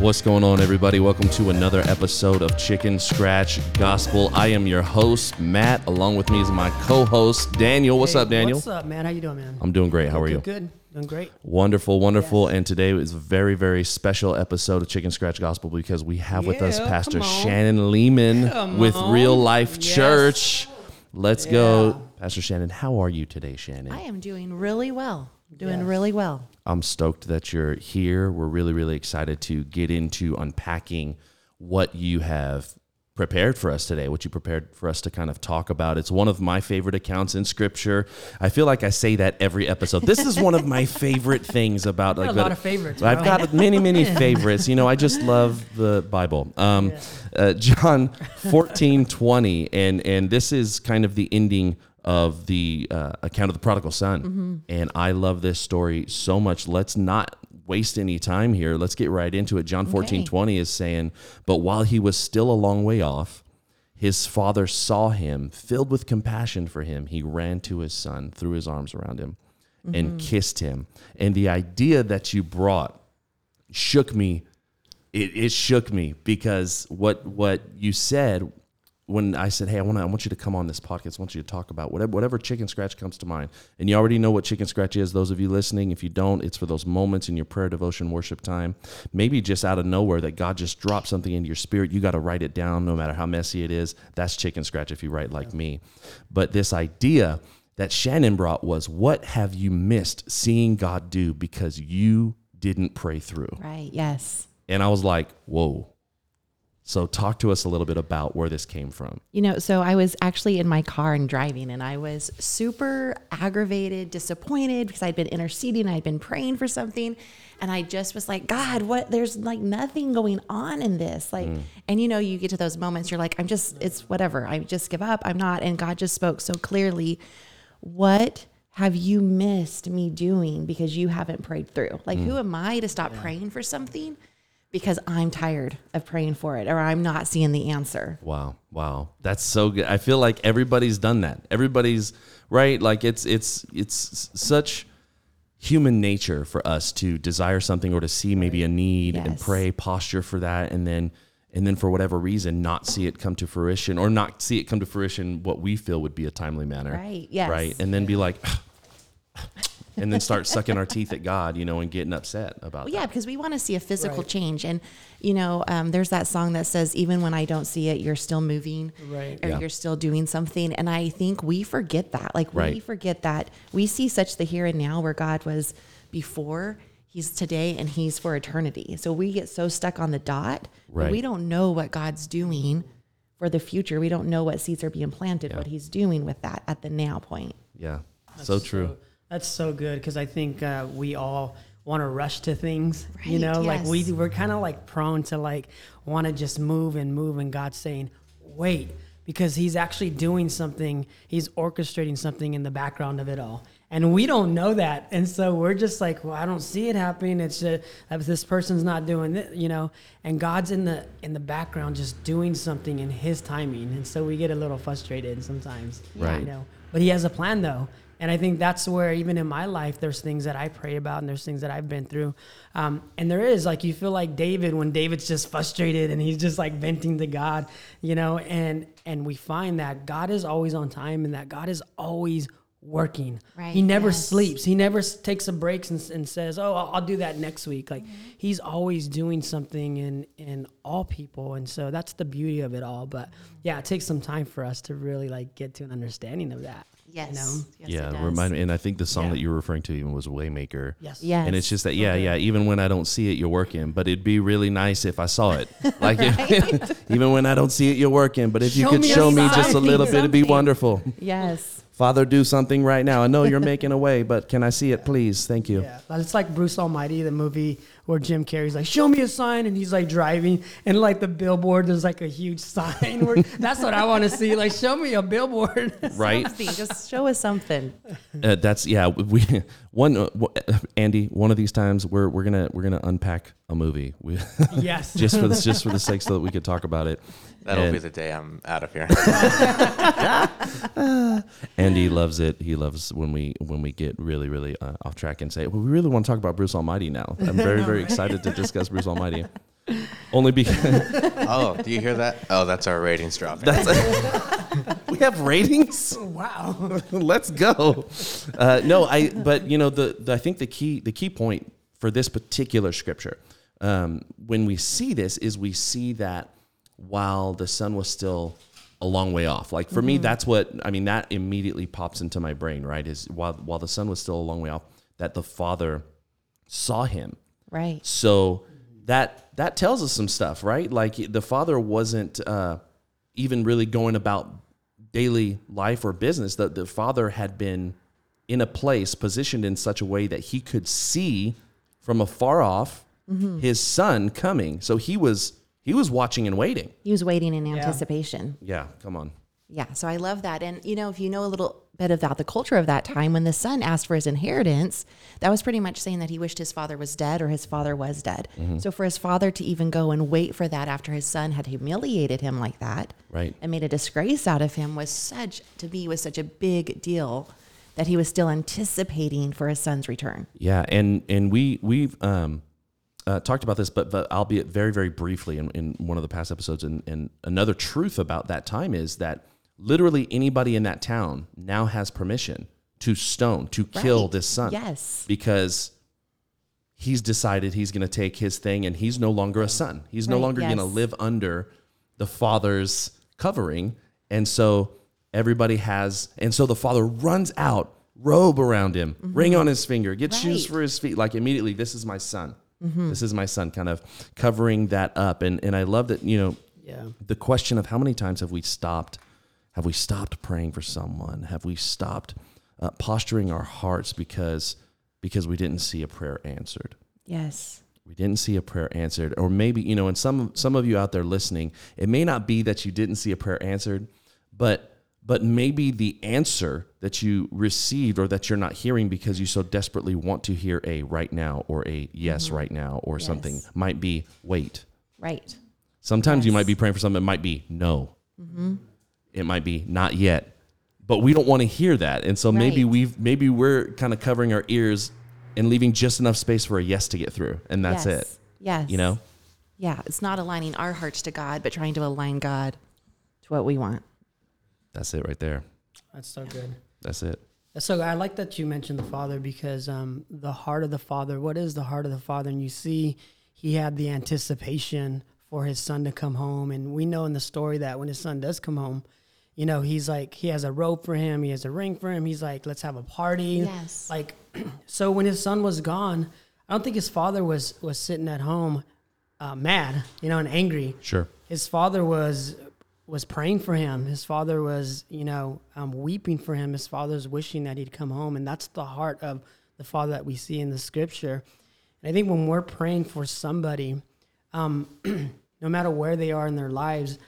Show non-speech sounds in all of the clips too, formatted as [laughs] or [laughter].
What's going on, everybody? Welcome to another episode of Chicken Scratch Gospel. I am your host, Matt. Along with me is my co-host, Daniel. What's Hey, up, Daniel? What's up, man? How you doing, man? I'm doing great. How are you? Good. Doing great. Wonderful, wonderful. And today is a very, very special episode of Chicken Scratch Gospel because we have with us Yeah, Pastor come on. Shannon Lemen Come with on. Real Life Yes. Church. Let's go. Pastor Shannon, how are you today, Shannon? I am doing really well. Doing Yes. really well. I'm stoked that you're here. We're really, really excited to get into unpacking what you have prepared for us today, what you prepared for us to kind of talk about. It's one of my favorite accounts in scripture. I feel like I say that every episode. This is one of my favorite things about like a lot of favorites, I've bro. got many, many [laughs] favorites. You know, I just love the Bible. Um, uh, John 14, 20, and and this is kind of the ending of the uh, account of the prodigal son. And I love this story so much. Let's not waste any time here. Let's get right into it. John 14, Okay. 20 is saying, But while he was still a long way off, his father saw him, filled with compassion for him. He ran to his son, threw his arms around him, and kissed him. And the idea that you brought shook me. It, it shook me because what what you said when I said, "Hey, I want I want you to come on this podcast. I want you to talk about whatever whatever chicken scratch comes to mind." And you already know what chicken scratch is. Those of you listening, if you don't, it's for those moments in your prayer, devotion, worship time. Maybe just out of nowhere that God just dropped something into your spirit. You got to write it down, no matter how messy it is. That's chicken scratch if you write like me. But this idea that Shannon brought was, "What have you missed seeing God do because you didn't pray through?" Right. Yes. And I was like, "Whoa." So talk to us a little bit about where this came from. You know, so I was actually in my car and driving, and I was super aggravated, disappointed because I'd been interceding, I'd been praying for something, and I just was like, God, what? There's like nothing going on in this. Like, mm. and you know, you get to those moments, you're like, I'm just, it's whatever. I just give up. I'm not. And God just spoke so clearly. What have you missed me doing because you haven't prayed through? Like, who mm. am I to stop praying for something? Because I'm tired of praying for it or I'm not seeing the answer. Wow. Wow. That's so good. I feel like everybody's done that. Everybody's right. Like it's it's it's such human nature for us to desire something or to see maybe a need and pray, posture for that, and then and then for whatever reason not see it come to fruition or not see it come to fruition what we feel would be a timely manner. Right, yes. Right. And then be like and then start sucking our teeth at God, you know, and getting upset about Well, that. yeah, because we want to see a physical Right. change. And, you know, um, there's that song that says, even when I don't see it, you're still moving Right. or Yeah. you're still doing something. And I think we forget that. Like, we Right. forget that we see such the here and now where God was before, He's today, and He's for eternity. So we get so stuck on the dot that Right. we don't know what God's doing for the future. We don't know what seeds are being planted, what He's doing with that at the now point. Yeah. so true. That's so good because I think uh, we all want to rush to things. you Right, know, like we we're kind of like prone to like want to just move and move, and God's saying, "Wait," because He's actually doing something. He's orchestrating something in the background of it all. And we don't know that, and so we're just like, "Well, I don't see it happening. It's uh, this person's not doing it, you know." And God's in the in the background, just doing something in His timing, and so we get a little frustrated sometimes, Right. You know, but He has a plan though, and I think that's where even in my life, there's things that I pray about, and there's things that I've been through, um, and there is like you feel like David when David's just frustrated and he's just like venting to God, you know, and and we find that God is always on time and that God is always working. Right, He never yes. sleeps. He never takes a break and, and says, "Oh, I'll, I'll do that next week." Like he's always doing something in in all people, and so that's the beauty of it all. But yeah, it takes some time for us to really like get to an understanding of that. Yes. You know? yes yeah, remind me. And I think the song Yeah. that you were referring to even was Waymaker. Yes. Yes. And it's just that, yeah, yeah. Even when I don't see it, you're working. But it'd be really nice if I saw it. [laughs] Like, if- [laughs] even when I don't see it, you're working. But if you could me show me just a sign. little bit, it'd be wonderful. Yes. Father, do something right now. I know you're [laughs] making a way, but can I see it, please? Thank you. Yeah, it's like Bruce Almighty, the movie where Jim Carrey's like, "Show me a sign," and he's like driving, and like the billboard, there's like a huge sign. Where, [laughs] that's what I want to see. Like, show me a billboard. [laughs] Right? Something. Just show us something. Uh, that's yeah. We one uh, Andy. One of these times we're we're gonna we're gonna unpack a movie. We, yes. just for this just for the sake so that we could talk about it. That'll And- be the day I'm out of here. [laughs] Andy loves it. He loves when we when we get really really uh, off track and say, "Well, we really want to talk about Bruce Almighty now." I'm very very excited to discuss Bruce Almighty. only because [laughs] Oh, do you hear that? Oh, that's our ratings dropping. [laughs] we have ratings. Wow. Let's go. Uh, no, I. But you know, the, the I think the key the key point for this particular scripture, um, when we see this, is we see that while the son was still a long way off. Like for me, that's what I mean. That immediately pops into my brain. Right, is while while the son was still a long way off, that the father saw him. Right. So that that tells us some stuff, right? Like the father wasn't uh, even really going about daily life or business. That the father had been in a place positioned in such a way that he could see from afar off his son coming. So he was he was watching and waiting. He was waiting in anticipation. Yeah, come on. Yeah, so I love that. And you know, if you know a little bit about the culture of that time, when the son asked for his inheritance, that was pretty much saying that he wished his father was dead or his father was dead. So for his father to even go and wait for that after his son had humiliated him like that, Right. and made a disgrace out of him was such to me was such a big deal that he was still anticipating for his son's return. Yeah, and and we we've um, uh, talked about this, but but albeit very very briefly in, in one of the past episodes. And, and another truth about that time is that literally anybody in that town now has permission to stone to kill Right. this son. Yes. because he's decided he's going to take his thing, and he's no longer a son. He's no Right, longer going to live under the father's covering, and so everybody has, and so the father runs out, robe around him, ring on his finger, get shoes Mm-hmm. Right. Mm-hmm. for his feet, like immediately. This is my son. This is my son, kind of covering that up, and and I love that you know Yeah. the question of how many times have we stopped have we stopped praying for someone? Have we stopped uh, posturing our hearts because because we didn't see a prayer answered? Yes. we didn't see a prayer answered. Or maybe you know and some some of you out there listening it may not be that you didn't see a prayer answered but but maybe the answer that you received or that you're not hearing because you so desperately want to hear a right now or a yes mm-hmm. right now or something might be wait Right. Sometimes you might be praying for something. It might be no. Mm-hmm. It might be not yet. But we don't want to hear that, and so maybe we've maybe we're kind of covering our ears and leaving just enough space for a yes to get through, and that's yes. it. Yes. You know, Yeah, it's not aligning our hearts to God, but trying to align God to what we want. That's it right there. That's so good. That's it. That's so I like that you mentioned the father because um, the heart of the father. What is the heart of the father? And you see, he had the anticipation for his son to come home, and we know in the story that when his son does come home, you know, he's like he has a robe for him, he has a ring for him. He's like, let's have a party. Yes. Like, [clears throat] so when his son was gone, I don't think his father was was sitting at home, uh, mad, you know, and angry Sure. his father was was praying for him. His father was, you know, um, weeping for him. His father's wishing that he'd come home, and that's the heart of the father that we see in the scripture. And I think when we're praying for somebody, um, [clears throat] no matter where they are in their lives,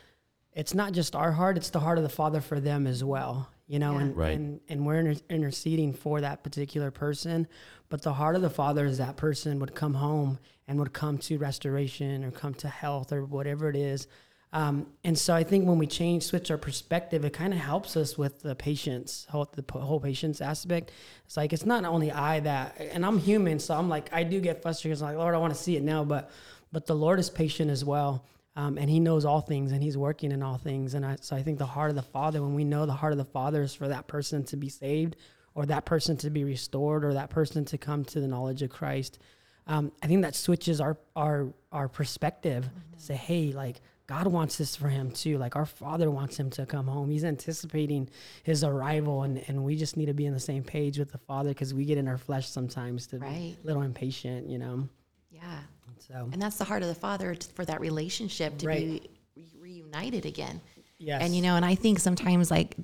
it's not just our heart; it's the heart of the father for them as well. You know, Yeah. and, Right. and and we're inter- interceding for that particular person, but the heart of the father is that person would come home and would come to restoration or come to health or whatever it is. Um, and so I think when we change, switch our perspective, it kind of helps us with the patience, whole, the whole patience aspect. It's like it's not only I that, and I'm human, so I'm like I do get frustrated. It's like Lord, I want to see it now, but but the Lord is patient as well, um, and He knows all things, and He's working in all things. And I, so I think the heart of the Father, when we know the heart of the Father is for that person to be saved, or that person to be restored, or that person to come to the knowledge of Christ, um, I think that switches our our our perspective to say, hey, like God wants this for him too. Like our Father wants him to come home. He's anticipating his arrival, and and we just need to be on the same page with the Father because we get in our flesh sometimes to Right. be a little impatient, you know. Yeah. So And that's the heart of the father t- for that relationship to Right. be re- reunited again. yes, And you know, and I think sometimes like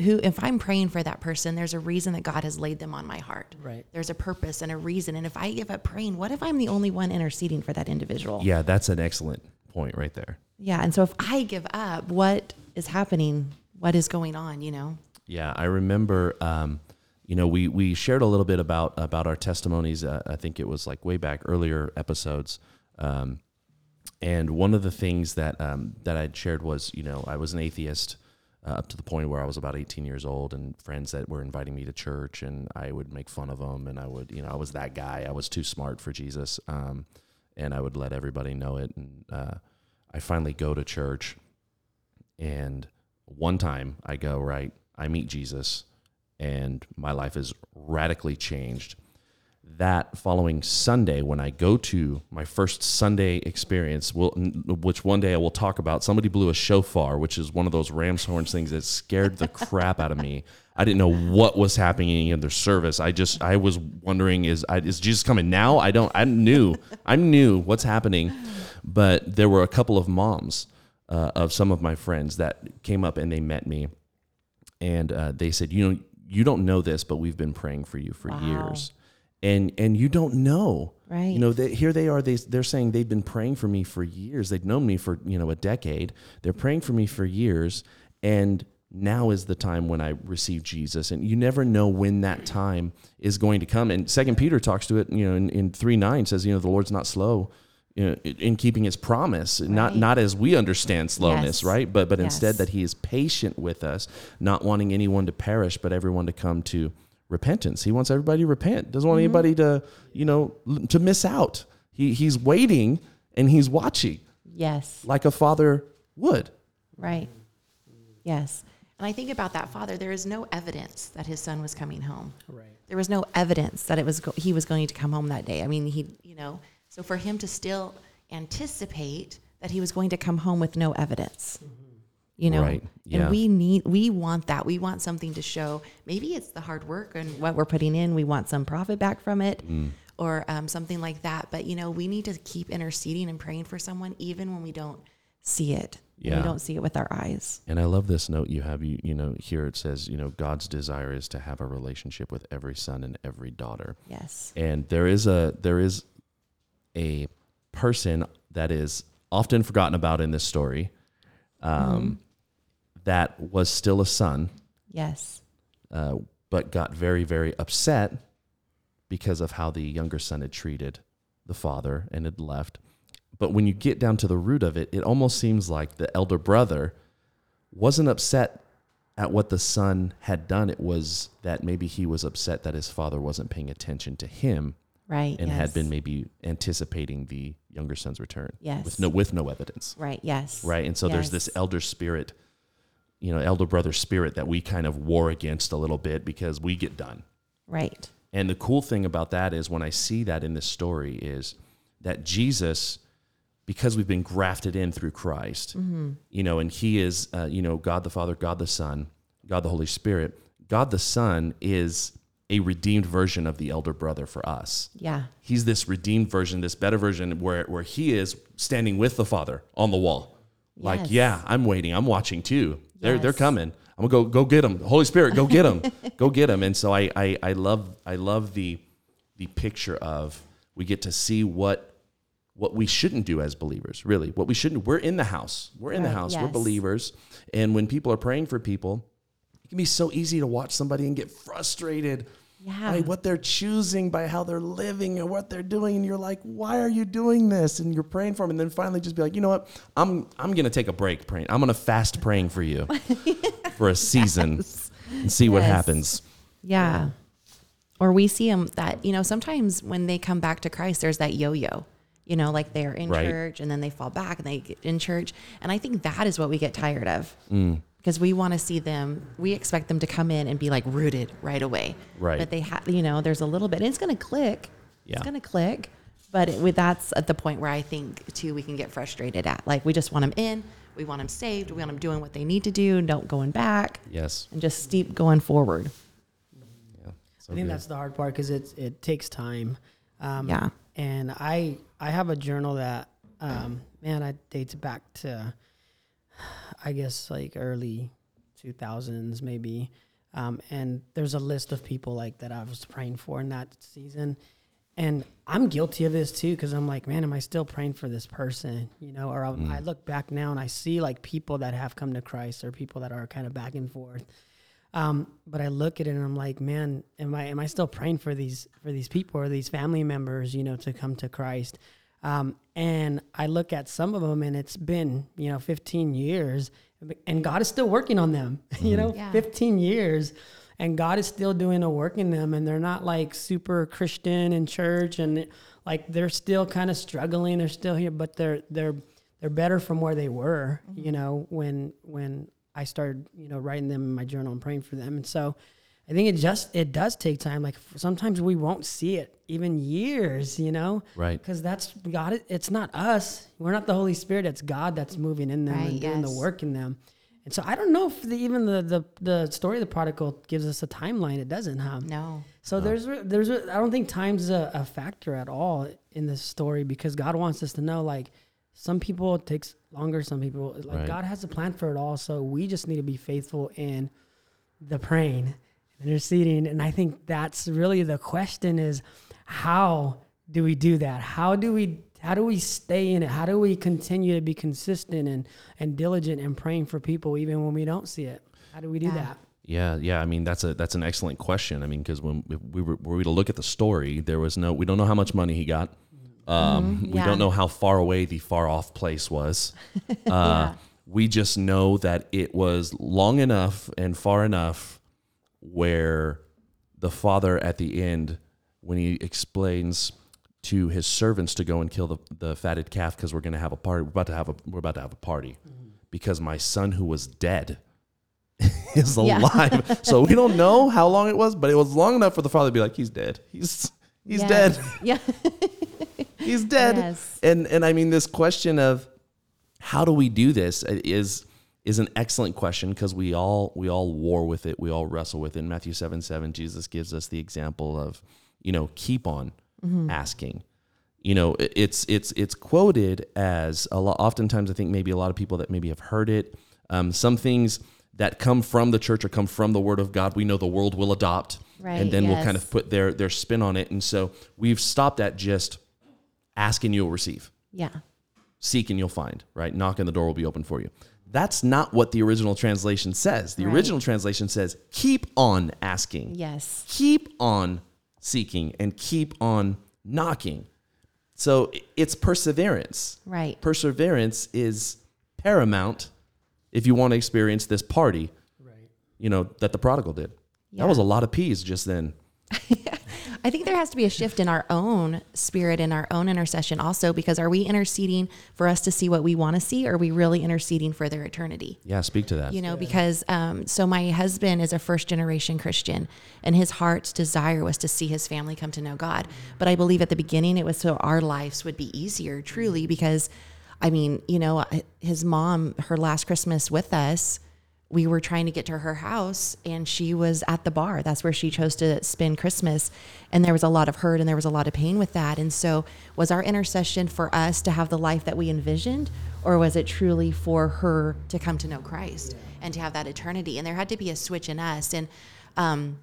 who if I'm praying for that person, there's a reason that God has laid them on my heart. Right. There's a purpose and a reason. And if I give up praying, what if I'm the only one interceding for that individual? Yeah, that's an excellent point right there. Yeah. And so if I give up, what is happening? What is going on, you know? Yeah, I remember. Um, you know, we we shared a little bit about about our testimonies. Uh, I think it was like way back earlier episodes. Um, and one of the things that um, that I'd shared was, you know, I was an atheist uh, up to the point where I was about 18 years old, and friends that were inviting me to church, and I would make fun of them, and I would, you know, I was that guy. I was too smart for Jesus. Um, and I would let everybody know it. And uh, I finally go to church, and one time I go right, I meet Jesus, and my life is radically changed. That following Sunday, when I go to my first Sunday experience, will which one day I will talk about, somebody blew a shofar, which is one of those ram's horns things that scared the crap out of me. I didn't know what was happening in their service. I just I was wondering is is Jesus coming now? I don't I knew I knew what's happening, but there were a couple of moms uh, of some of my friends that came up and they met me, and uh, they said, you know, you don't know this, but we've been praying for you for Wow. years, and and you don't know, Right. You know, they, here they are. They they're saying they've been praying for me for years. They've known me for you know a decade. They're praying for me for years, and now is the time when I receive Jesus. And you never know when that time is going to come. And Second Peter talks to it, you know, in, in three nine says, you know, the Lord's not slow. You know, in keeping His promise, not Right. not as we understand slowness, Yes. right? But but instead that He is patient with us, not wanting anyone to perish, but everyone to come to repentance. He wants everybody to repent. Doesn't want Mm-hmm. anybody to you know to miss out. He he's waiting and He's watching Yes. like a father would. Right. Yes. And I think about that father. There is no evidence that his son was coming home. Right. There was no evidence that it was go- he was going to come home that day. I mean, he, you know, so for him to still anticipate that he was going to come home with no evidence, you know, Right. Yeah. and we need, we want that. We want something to show. Maybe it's the hard work and what we're putting in. We want some profit back from it, Mm. or um, something like that. But you know, we need to keep interceding and praying for someone, even when we don't see it. Yeah. we don't see it with our eyes. And I love this note you have. You you know here it says you know God's desire is to have a relationship with every son and every daughter. Yes. And there is a there is a person that is often forgotten about in this story, um, that was still a son, Yes. uh, but got very very upset because of how the younger son had treated the father and had left. But when you get down to the root of it, it almost seems like the elder brother wasn't upset at what the son had done. It was that maybe he was upset that his father wasn't paying attention to him Right. and yes. had been maybe anticipating the younger son's return. Yes. With no with no evidence. Right. Yes. Right. And so there's this elder spirit, you know, elder brother spirit that we kind of war against a little bit because we get done. Right. And the cool thing about that is when I see that in this story is that Jesus, because we've been grafted in through Christ, you know, and He is, uh, you know, God the Father, God the Son, God the Holy Spirit. God the Son is a redeemed version of the elder brother for us. Yeah. He's this redeemed version, this better version where, where He is standing with the Father on the wall. Like, Yes. yeah, I'm waiting. I'm watching too. They're they're coming. I'm gonna go go get them. Holy Spirit, go get them. [laughs] go get them. And so I, I I love I love the the picture of we get to see what what we shouldn't do as believers. Really, what we shouldn't. We're in the house. We're in the house. We're believers. And when people are praying for people, it can be so easy to watch somebody and get frustrated Yeah. by what they're choosing, by how they're living and what they're doing. And you're like, why are you doing this? And you're praying for them. And then finally just be like, you know what? I'm I'm gonna take a break praying. I'm gonna fast praying for you [laughs] for a season and see what Yes. happens. Yeah. Or we see them that, you know, sometimes when they come back to Christ, there's that yo yo, you know, like they're in Right. church and then they fall back and they get in church. And I think that is what we get tired of Mm. Because we want to see them, we expect them to come in and be like rooted right away. Right. But they have, you know, there's a little bit, and it's going to click. Yeah. It's going to click. But it, with that's at the point where I think too we can get frustrated at. Like we just want them in, we want them saved, we want them doing what they need to do, and don't going back, Yes. and just steep going forward. Yeah. So I think good. that's the hard part because it's it takes time. Um, Yeah. And I I have a journal that um, man I dates back to I guess like early two thousands maybe. Um, and there's a list of people like that I was praying for in that season. And I'm guilty of this too because I'm like, man, am I still praying for this person? You know, or I, I look back now and I see like people that have come to Christ or people that are kind of back and forth. Um, but I look at it and I'm like, man, am I am I still praying for these for these people or these family members, you know, to come to Christ? Um, and I look at some of them and it's been, you know, 15 years and God is still working on them, [laughs] you know, Yeah. 15 years. and God is still doing a work in them, and they're not like super Christian in church, and like they're still kind of struggling. They're still here, but they're they're they're better from where they were. Mm-hmm. You know, when when I started, you know, writing them in my journal and praying for them, and so. I think it just it does take time. Like sometimes we won't see it even years, you know, Right. Because that's God. It's not us. We're not the Holy Spirit. It's God that's moving in them Right, and doing the work in them. And so I don't know if the, even the, the the story of the prodigal gives us a timeline. It doesn't, huh? No. So there's there's I don't think time's a, a factor at all in this story because God wants us to know like some people it takes longer, some people like Right. God has a plan for it all. So we just need to be faithful in the praying, interceding, and I think that's really the question is how do we do that? How do we how do we stay in it? How do we continue to be consistent and and diligent in praying for people even when we don't see it? How do we do Yeah. that? Yeah, yeah. I mean, that's a that's an excellent question. I mean, because when if we were, were we to look at the story, there was no. We don't know how much money he got. Um, We yeah. don't know how far away the far off place was. [laughs] Uh, We just know that it was long enough and far enough where the father at the end, when he explains to his servants to go and kill the, the fatted calf because we're going to have a party. We're about to have a we're about to have a party because my son who was dead [laughs] is Yeah. alive. [laughs] so we don't know how long it was, but it was long enough for the father to be like, he's dead. He's he's Yes. dead. [laughs] Yeah. He's dead. Yes. And and I mean this question of how do we do this is is an excellent question because we all we all war with it. We all wrestle with it. In Matthew 7 7, Jesus gives us the example of, you know, keep on asking. You know, it's it's it's quoted as a lot oftentimes I think maybe a lot of people that maybe have heard it. Um, some things that come from the church or come from the word of God, we know the world will adopt. Right, and then we'll kind of put their their spin on it. And so we've stopped at just ask and you'll receive Yeah. seek and you'll find, right? Knock and the door will be open for you. That's not what the original translation says. The Right. original translation says, keep on asking, Yes. keep on seeking, and keep on knocking. So it's perseverance. Right. Perseverance is paramount if you want to experience this party, Right. you know, that the prodigal did. Yeah. That was a lot of peas just then. [laughs] I think there has to be a shift in our own spirit in our own intercession also because are we interceding for us to see what we want to see or are we really interceding for their eternity? Yeah, speak to that. You know, because um, so my husband is a first generation Christian and his heart's desire was to see his family come to know God. But I believe at the beginning it was so our lives would be easier, truly, because I mean, you know, his mom, her last Christmas with us, we were trying to get to her house and she was at the bar. That's where she chose to spend Christmas. And there was a lot of hurt and there was a lot of pain with that. And so, was our intercession for us to have the life that we envisioned, or was it truly for her to come to know Christ and to have that eternity? And there had to be a switch in us. And um,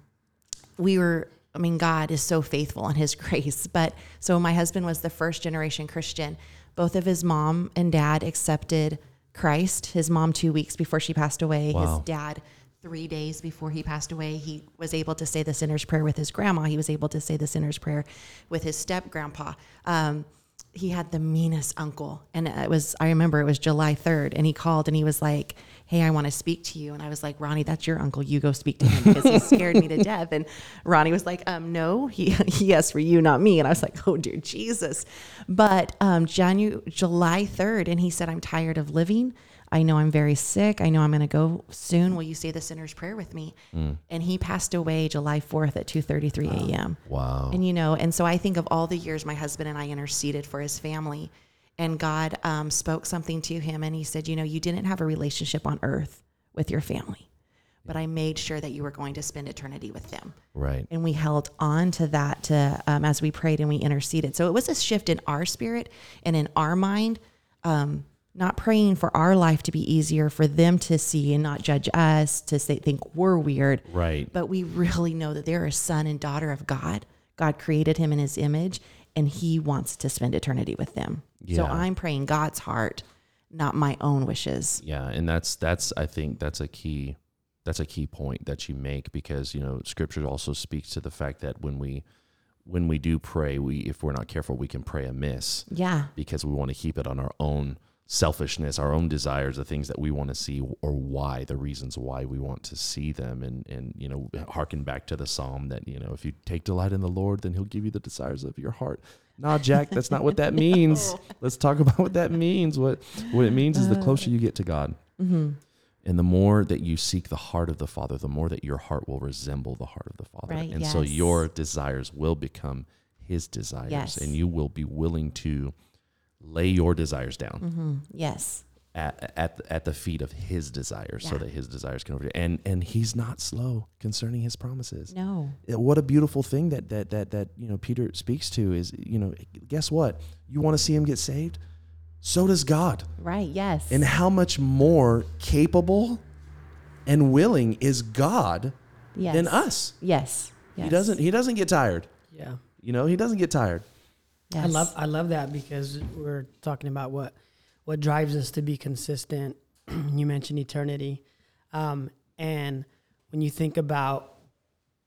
we were i mean god is so faithful in his [laughs] grace but so my husband was the first generation christian both of his mom and dad accepted christ his mom two weeks before she passed away Wow. his dad three days before he passed away. He was able to say the sinner's prayer with his grandma. He was able to say the sinner's prayer with his step grandpa. Um, he had the meanest uncle. And it was i remember it was july 3rd and he called and he was like hey i want to speak to you and i was like ronnie that's your uncle you go speak to him because he scared me to [laughs] death and ronnie was like um no he he asked for you not me and i was like oh dear jesus but um Janu- july 3rd and he said i'm tired of living I know I'm very sick. I know I'm going to go soon. Will you say the sinner's prayer with me? And he passed away July 4th at 2:33 a.m. Wow. And you know, and so I think of all the years my husband and I interceded for his family, and God um, spoke something to him, and He said, you know, you didn't have a relationship on earth with your family, but I made sure that you were going to spend eternity with them. Right. And we held on to that to um, as we prayed and we interceded. So it was a shift in our spirit and in our mind. Um, not praying for our life to be easier for them to see and not judge us to say think we're weird Right. but we really know that they're a son and daughter of God. God created him in his image and he wants to spend eternity with them. So I'm praying God's heart, not my own wishes. Yeah, and that's that's I think that's a key that's a key point that you make because you know scripture also speaks to the fact that when we when we do pray, we if we're not careful, we can pray amiss Yeah. because we want to keep it on our own selfishness, our own desires, the things that we want to see, or why the reasons why we want to see them, and and you know, harken back to the psalm that you know, if you take delight in the Lord, then He'll give you the desires of your heart. Nah, Jack, that's not what that [laughs] means. Let's talk about what that means. What what it means is the closer you get to God, Mm-hmm. and the more that you seek the heart of the Father, the more that your heart will resemble the heart of the Father, Right, and so your desires will become His desires, Yes. and you will be willing to lay your desires down Mm-hmm. Yes. at at the, at the feet of his desires so that his desires can overtake and and he's not slow concerning his promises No. What a beautiful thing that that that that you know Peter speaks to is you know guess what you want to see him get saved so does God Right. Yes. and how much more capable and willing is God yes. than us Yes. yes. he doesn't he doesn't get tired Yeah. you know he doesn't get tired I love I love that because we're talking about what what drives us to be consistent. [clears throat] you mentioned eternity, um, and when you think about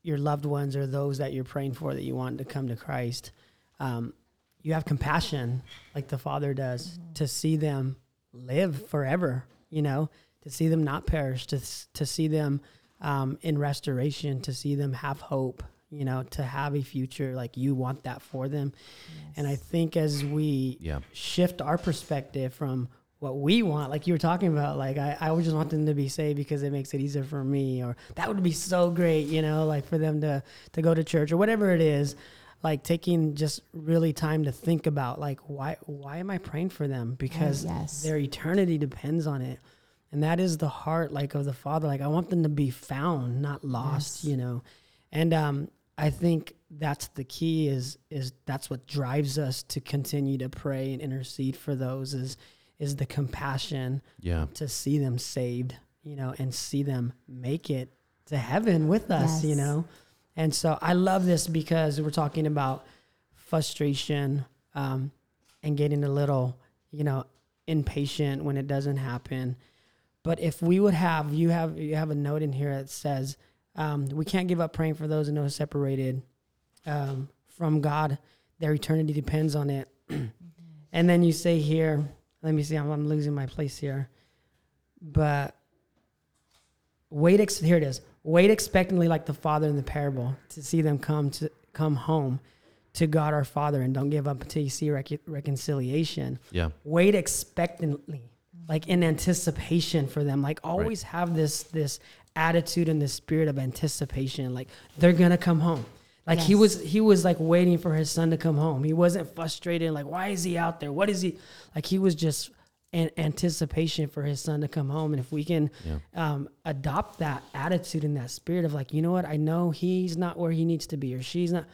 your loved ones or those that you're praying for that you want to come to Christ, um, you have compassion like the Father does to see them live forever. You know, to see them not perish, to to see them um, in restoration, to see them have hope. You know, to have a future like you want that for them. And I think as we yeah shift our perspective from what we want, like you were talking about, like I, I would just want them to be saved because it makes it easier for me, or that would be so great, you know, like for them to to go to church or whatever it is. Like taking just really time to think about like why why am I praying for them? Because yes. their eternity depends on it. And that is the heart like of the Father. Like I want them to be found, not lost, Yes. you know. And um I think that's the key is is that's what drives us to continue to pray and intercede for those is is the compassion yeah to see them saved, you know, and see them make it to heaven with us, you know. And so I love this because we're talking about frustration um, and getting a little, you know, impatient when it doesn't happen. But if we would have, you have, you have a note in here that says, um, we can't give up praying for those who know separated um, from God. Their eternity depends on it. [clears throat] and then you say here, let me see, I'm, I'm losing my place here. But wait, ex- here it is. Wait expectantly like the father in the parable to see them come to come home to God our Father and don't give up until you see rec- reconciliation. yeah Wait expectantly, like in anticipation for them. Like always have this this attitude and the spirit of anticipation. Like they're gonna come home. Like he was he was like waiting for his son to come home. He wasn't frustrated. Like why is he out there? What is he? Like he was just in anticipation for his son to come home. And if we can Yeah. um, adopt that attitude and that spirit of like, you know what, I know he's not where he needs to be or she's not,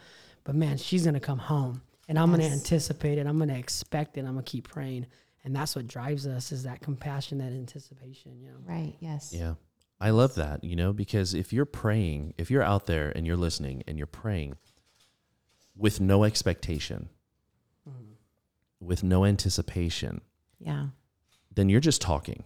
but man, she's gonna come home, and I'm gonna anticipate it. I'm gonna expect it. I'm gonna keep praying, and that's what drives us is that compassion, that anticipation. You know, Right. Yes. Yeah. I love that, you know, because if you're praying, if you're out there and you're listening and you're praying with no expectation, mm-hmm. with no anticipation, Yeah. then you're just talking.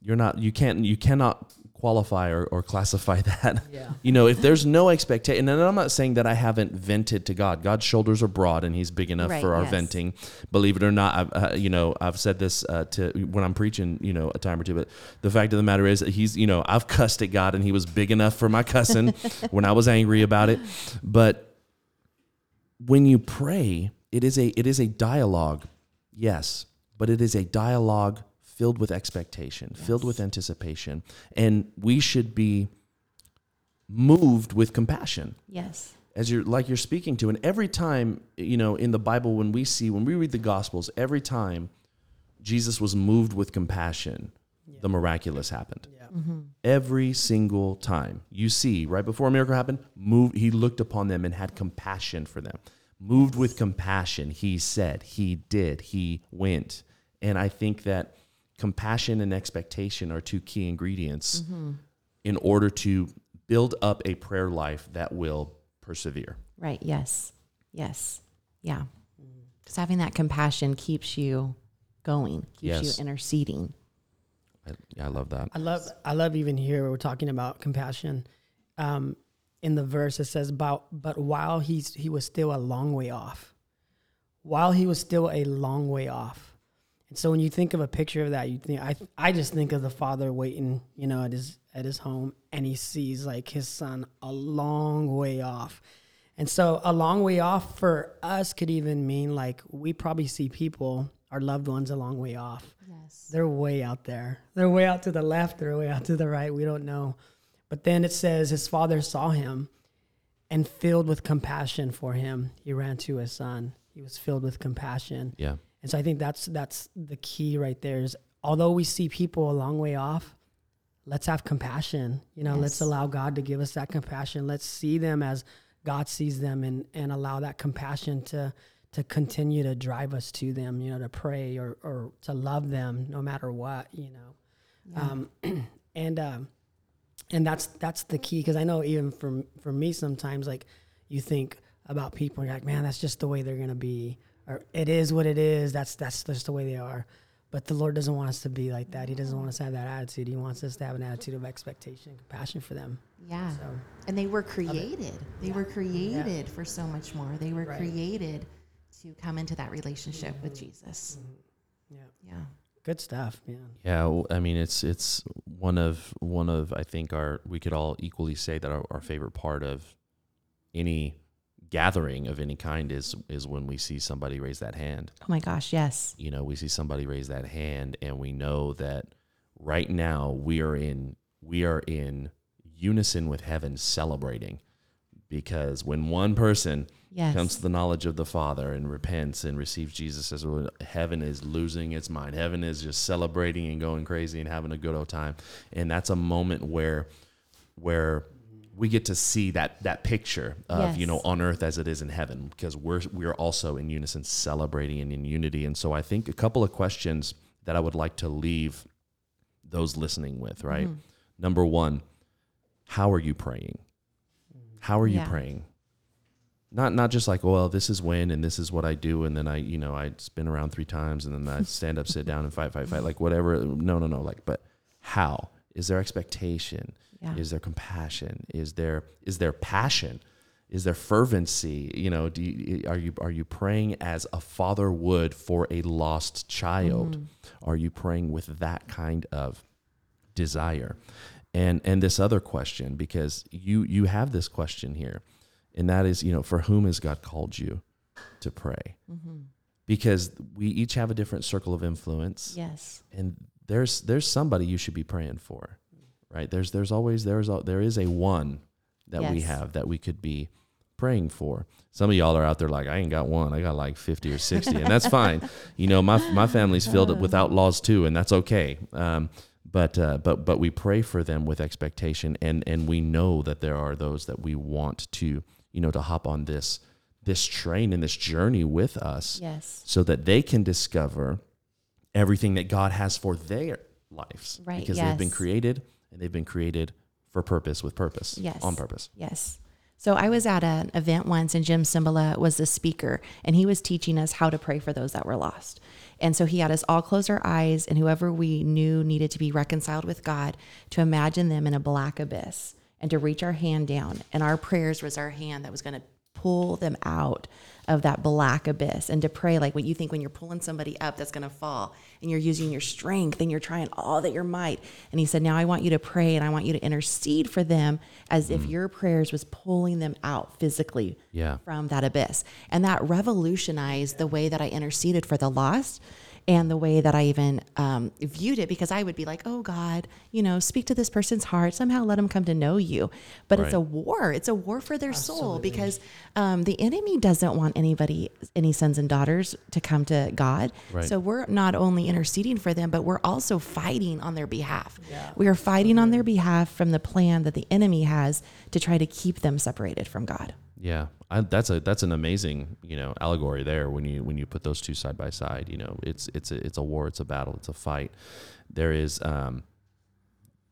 You're not you can't you cannot qualify or, or classify [laughs] that. yeah, You know, if there's no expectation, and I'm not saying that I haven't vented to God. God's shoulders are broad, and He's big enough Right, for our yes. venting. Believe it or not, I've uh, you know I've said this uh, to when I'm preaching, you know, a time or two. But the fact of the matter is, that He's you know I've cussed at God, and He was big enough for my cussing [laughs] when I was angry about it. But when you pray, it is a it is a dialogue, yes, but it is a dialogue filled with expectation, filled with anticipation, and we should be moved with compassion. Yes. as you're like you're speaking to and every time you know in the bible when we see when we read the gospels every time jesus was moved with compassion the miraculous happened. Yeah, mm-hmm. every single time. You see right before a miracle happened move he looked upon them and had compassion for them. Moved with compassion he said he did he went. And i think that compassion and expectation are two key ingredients in order to build up a prayer life that will persevere Right. Yes. Yes. Yeah. Because having that compassion keeps you going, keeps Yes. you interceding. I, yeah, I love that I love I love even here we're talking about compassion. Um, in the verse it says about but while he's he was still a long way off. While he was still a long way off. And so when you think of a picture of that, you think I I just think of the father waiting, you know, at his at his home and he sees like his son a long way off. And so a long way off for us could even mean like we probably see people, our loved ones a long way off. Yes. They're way out there. They're way out to the left, they're way out to the right. We don't know. But then it says his father saw him and filled with compassion for him, he ran to his son. He was filled with compassion. Yeah. And so I think that's that's the key right there is although we see people a long way off, let's have compassion. You know, let's allow God to give us that compassion. Let's see them as God sees them and and allow that compassion to to continue to drive us to them, you know, to pray or or to love them no matter what, you know. Um [clears throat] and um and that's that's the key because I know even for for me sometimes like you think about people you're like man that's just the way they're gonna be or it is what it is that's that's just the way they are but the Lord doesn't want us to be like that he doesn't want us to have that attitude he wants us to have an attitude of expectation and compassion for them Yeah. so And they were created. They were created for so much more. They were Right. created to come into that relationship with Jesus. Mm-hmm. yeah Yeah. good stuff yeah Yeah, w- I mean it's it's one of one of I think our we could all equally say that our, our favorite part of any gathering of any kind is is when we see somebody raise that hand. Oh my gosh, yes. You know, we see somebody raise that hand and we know that right now we are in we are in unison with heaven celebrating because when one person Yes. comes to the knowledge of the Father and repents and receives Jesus as well, heaven is losing its mind. Heaven is just celebrating and going crazy and having a good old time. And that's a moment where where we get to see that that picture of you know on earth as it is in heaven because we're we're also in unison celebrating and in unity. And so I think a couple of questions that I would like to leave those listening with, right? Mm-hmm. Number 1, how are you praying? How are you Yeah. praying? not not just like well this is when and this is what I do and then I you know I spin around three times and then I stand up sit down and fight fight fight like whatever no no no like but how is there expectation Yeah. is there compassion? Is there is there passion? Is there fervency? You know do you, are you are you praying as a father would for a lost child? Mm-hmm. Are you praying with that kind of desire? And and this other question because you you have this question here and that is you know for whom has god called you to pray? Mm-hmm. Because we each have a different circle of influence. Yes. and there's there's somebody you should be praying for right? There's there's always there's a, there is a one that we have that we could be praying for. Some of y'all are out there like i ain't got one. I got like 50 or 60 and that's fine. You know my my family's filled up with outlaws too and that's okay. Um, but uh, but but we pray for them with expectation and and we know that there are those that we want to you know to hop on this this train and this journey with us Yes. so that they can discover everything that God has for their lives. Right, Because they've been created and they've been created for purpose, with purpose, Yes. on purpose. Yes. So I was at an event once and Jim Cymbala was the speaker and he was teaching us how to pray for those that were lost. And so he had us all close our eyes and whoever we knew needed to be reconciled with God to imagine them in a black abyss and to reach our hand down. And our prayers was our hand that was going to pull them out of that black abyss and to pray like what you think when you're pulling somebody up that's going to fall and you're using your strength and you're trying all that your might. And he said now i want you to pray and i want you to intercede for them as if mm. your prayers was pulling them out physically Yeah. from that abyss. And that revolutionized the way that i interceded for the lost and the way that I even um, viewed it, because I would be like, oh God, you know, speak to this person's heart, somehow let them come to know you. But it's a war. It's a war for their soul because um, the enemy doesn't want anybody, any sons and daughters to come to God. Right. So we're not only interceding for them, but we're also fighting on their behalf. We are fighting on their behalf from the plan that the enemy has to try to keep them separated from God. Yeah. I, that's a that's an amazing you know allegory there when you when you put those two side by side you know it's it's a it's a war it's a battle it's a fight there is um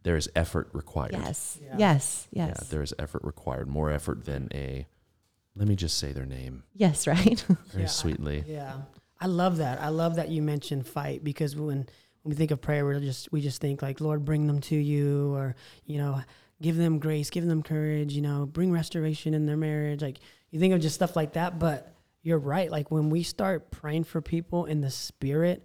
there is effort required Yes. Yeah. Yes. yeah Yes. there is effort required more effort than a let me just say their name yes. [laughs] Right. very Yeah. sweetly Yeah, I love that. I love that you mentioned fight because when when we think of prayer, we just we just think like Lord, bring them to you, or you know, give them grace, give them courage, you know, bring restoration in their marriage. Like you think of just stuff like that, but you're right. Like when we start praying for people in the spirit,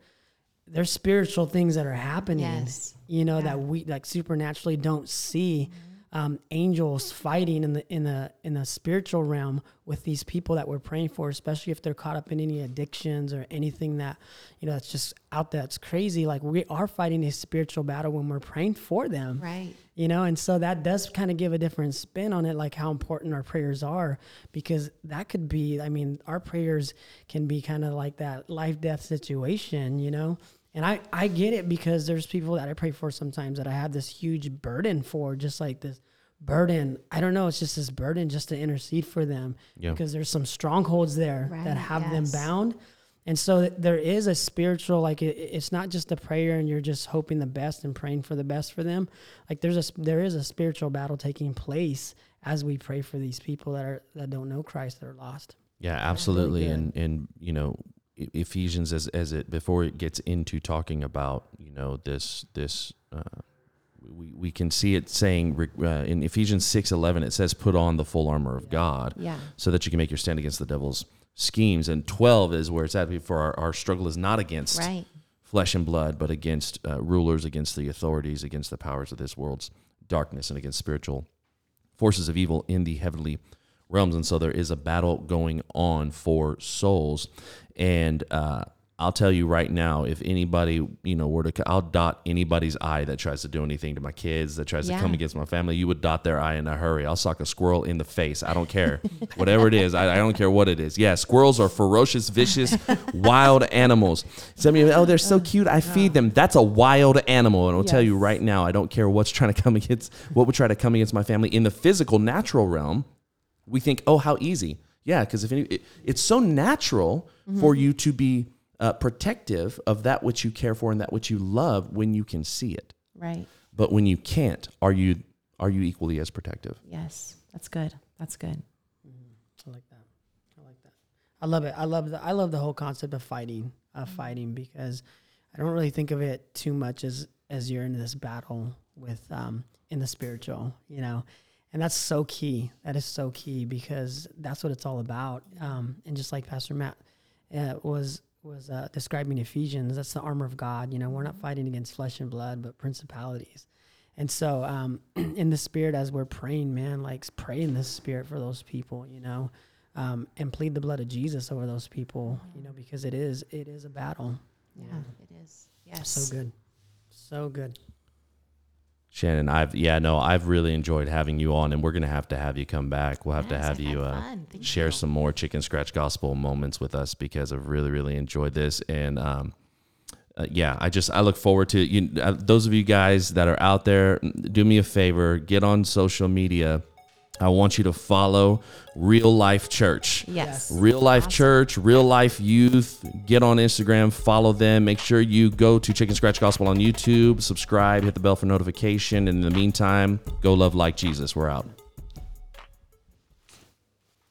there's spiritual things that are happening. Yes. You know Yeah. that we like supernaturally don't see. Mm-hmm. Um, angels fighting in the in the in the spiritual realm with these people that we're praying for, especially if they're caught up in any addictions or anything that you know that's just out there. It's crazy. Like we are fighting a spiritual battle when we're praying for them Right. you know and so that does kind of give a different spin on it like how important our prayers are because that could be i mean our prayers can be kind of like that life death situation you know and i i get it because there's people that i pray for sometimes that i have this huge burden for just like this burden i don't know it's just this burden just to intercede for them Yeah. because there's some strongholds there Right, that have them bound and so th- there is a spiritual, like it, it's not just a prayer and you're just hoping the best and praying for the best for them. Like there's a, there is a spiritual battle taking place as we pray for these people that are that don't know Christ that are lost. Yeah, absolutely. good. and and you know, Ephesians as as it before it gets into talking about you know this this. Uh, we, we can see it saying uh, in Ephesians six eleven it says put on the full armor of God Yeah. so that you can make your stand against the devil's schemes and twelve is where it's at for our, our struggle is not against Right. flesh and blood, but against uh, rulers, against the authorities, against the powers of this world's darkness, and against spiritual forces of evil in the heavenly realms. And so there is a battle going on for souls. And uh, I'll tell you right now, if anybody, you know, were to, I'll dot anybody's eye that tries to do anything to my kids, that tries to come against my family. You would dot their eye in a hurry. I'll sock a squirrel in the face. I don't care. [laughs] Whatever it is, I, I don't care what it is. Yeah, squirrels are ferocious, vicious, [laughs] wild animals. Some of you, oh, they're so cute. I feed them. That's a wild animal. And I'll tell you right now, I don't care what's trying to come [laughs] against, what would try to come against my family in the physical, natural realm we think, oh, how easy. Yeah, because if any, it, it's so natural for you to be uh, protective of that which you care for and that which you love when you can see it. Right. But when you can't, are you are you equally as protective? Yes. That's good. That's good. I like that. I like that. I love it. I love the I love the whole concept of fighting, of fighting because I don't really think of it too much as as you're in this battle with um in the spiritual, you know. And that's so key. That is so key because that's what it's all about. Um, and just like Pastor Matt uh, was was uh, describing Ephesians, that's the armor of God. You know, we're not fighting against flesh and blood, but principalities. And so, um, [clears throat] in the spirit, as we're praying, man, like pray in the spirit for those people, you know, um, and plead the blood of Jesus over those people, you know, because it is it is a battle. Yeah, it is. Yes. So good, so good. Shannon, I've yeah, no, I've really enjoyed having you on, and we're gonna have to have you come back. We'll have to Yes, have I've you uh, share you. some more chicken scratch gospel moments with us because I've really, really enjoyed this. And um, uh, yeah, I just I look forward to you. Uh, those of you guys that are out there, do me a favor, get on social media. I want you to follow Real Life Church. Yes. Real Life Awesome. Church, Real Life Youth. Get on Instagram, follow them. Make sure you go to Chicken Scratch Gospel on YouTube, subscribe, hit the bell for notification. And in the meantime, go love like Jesus. We're out.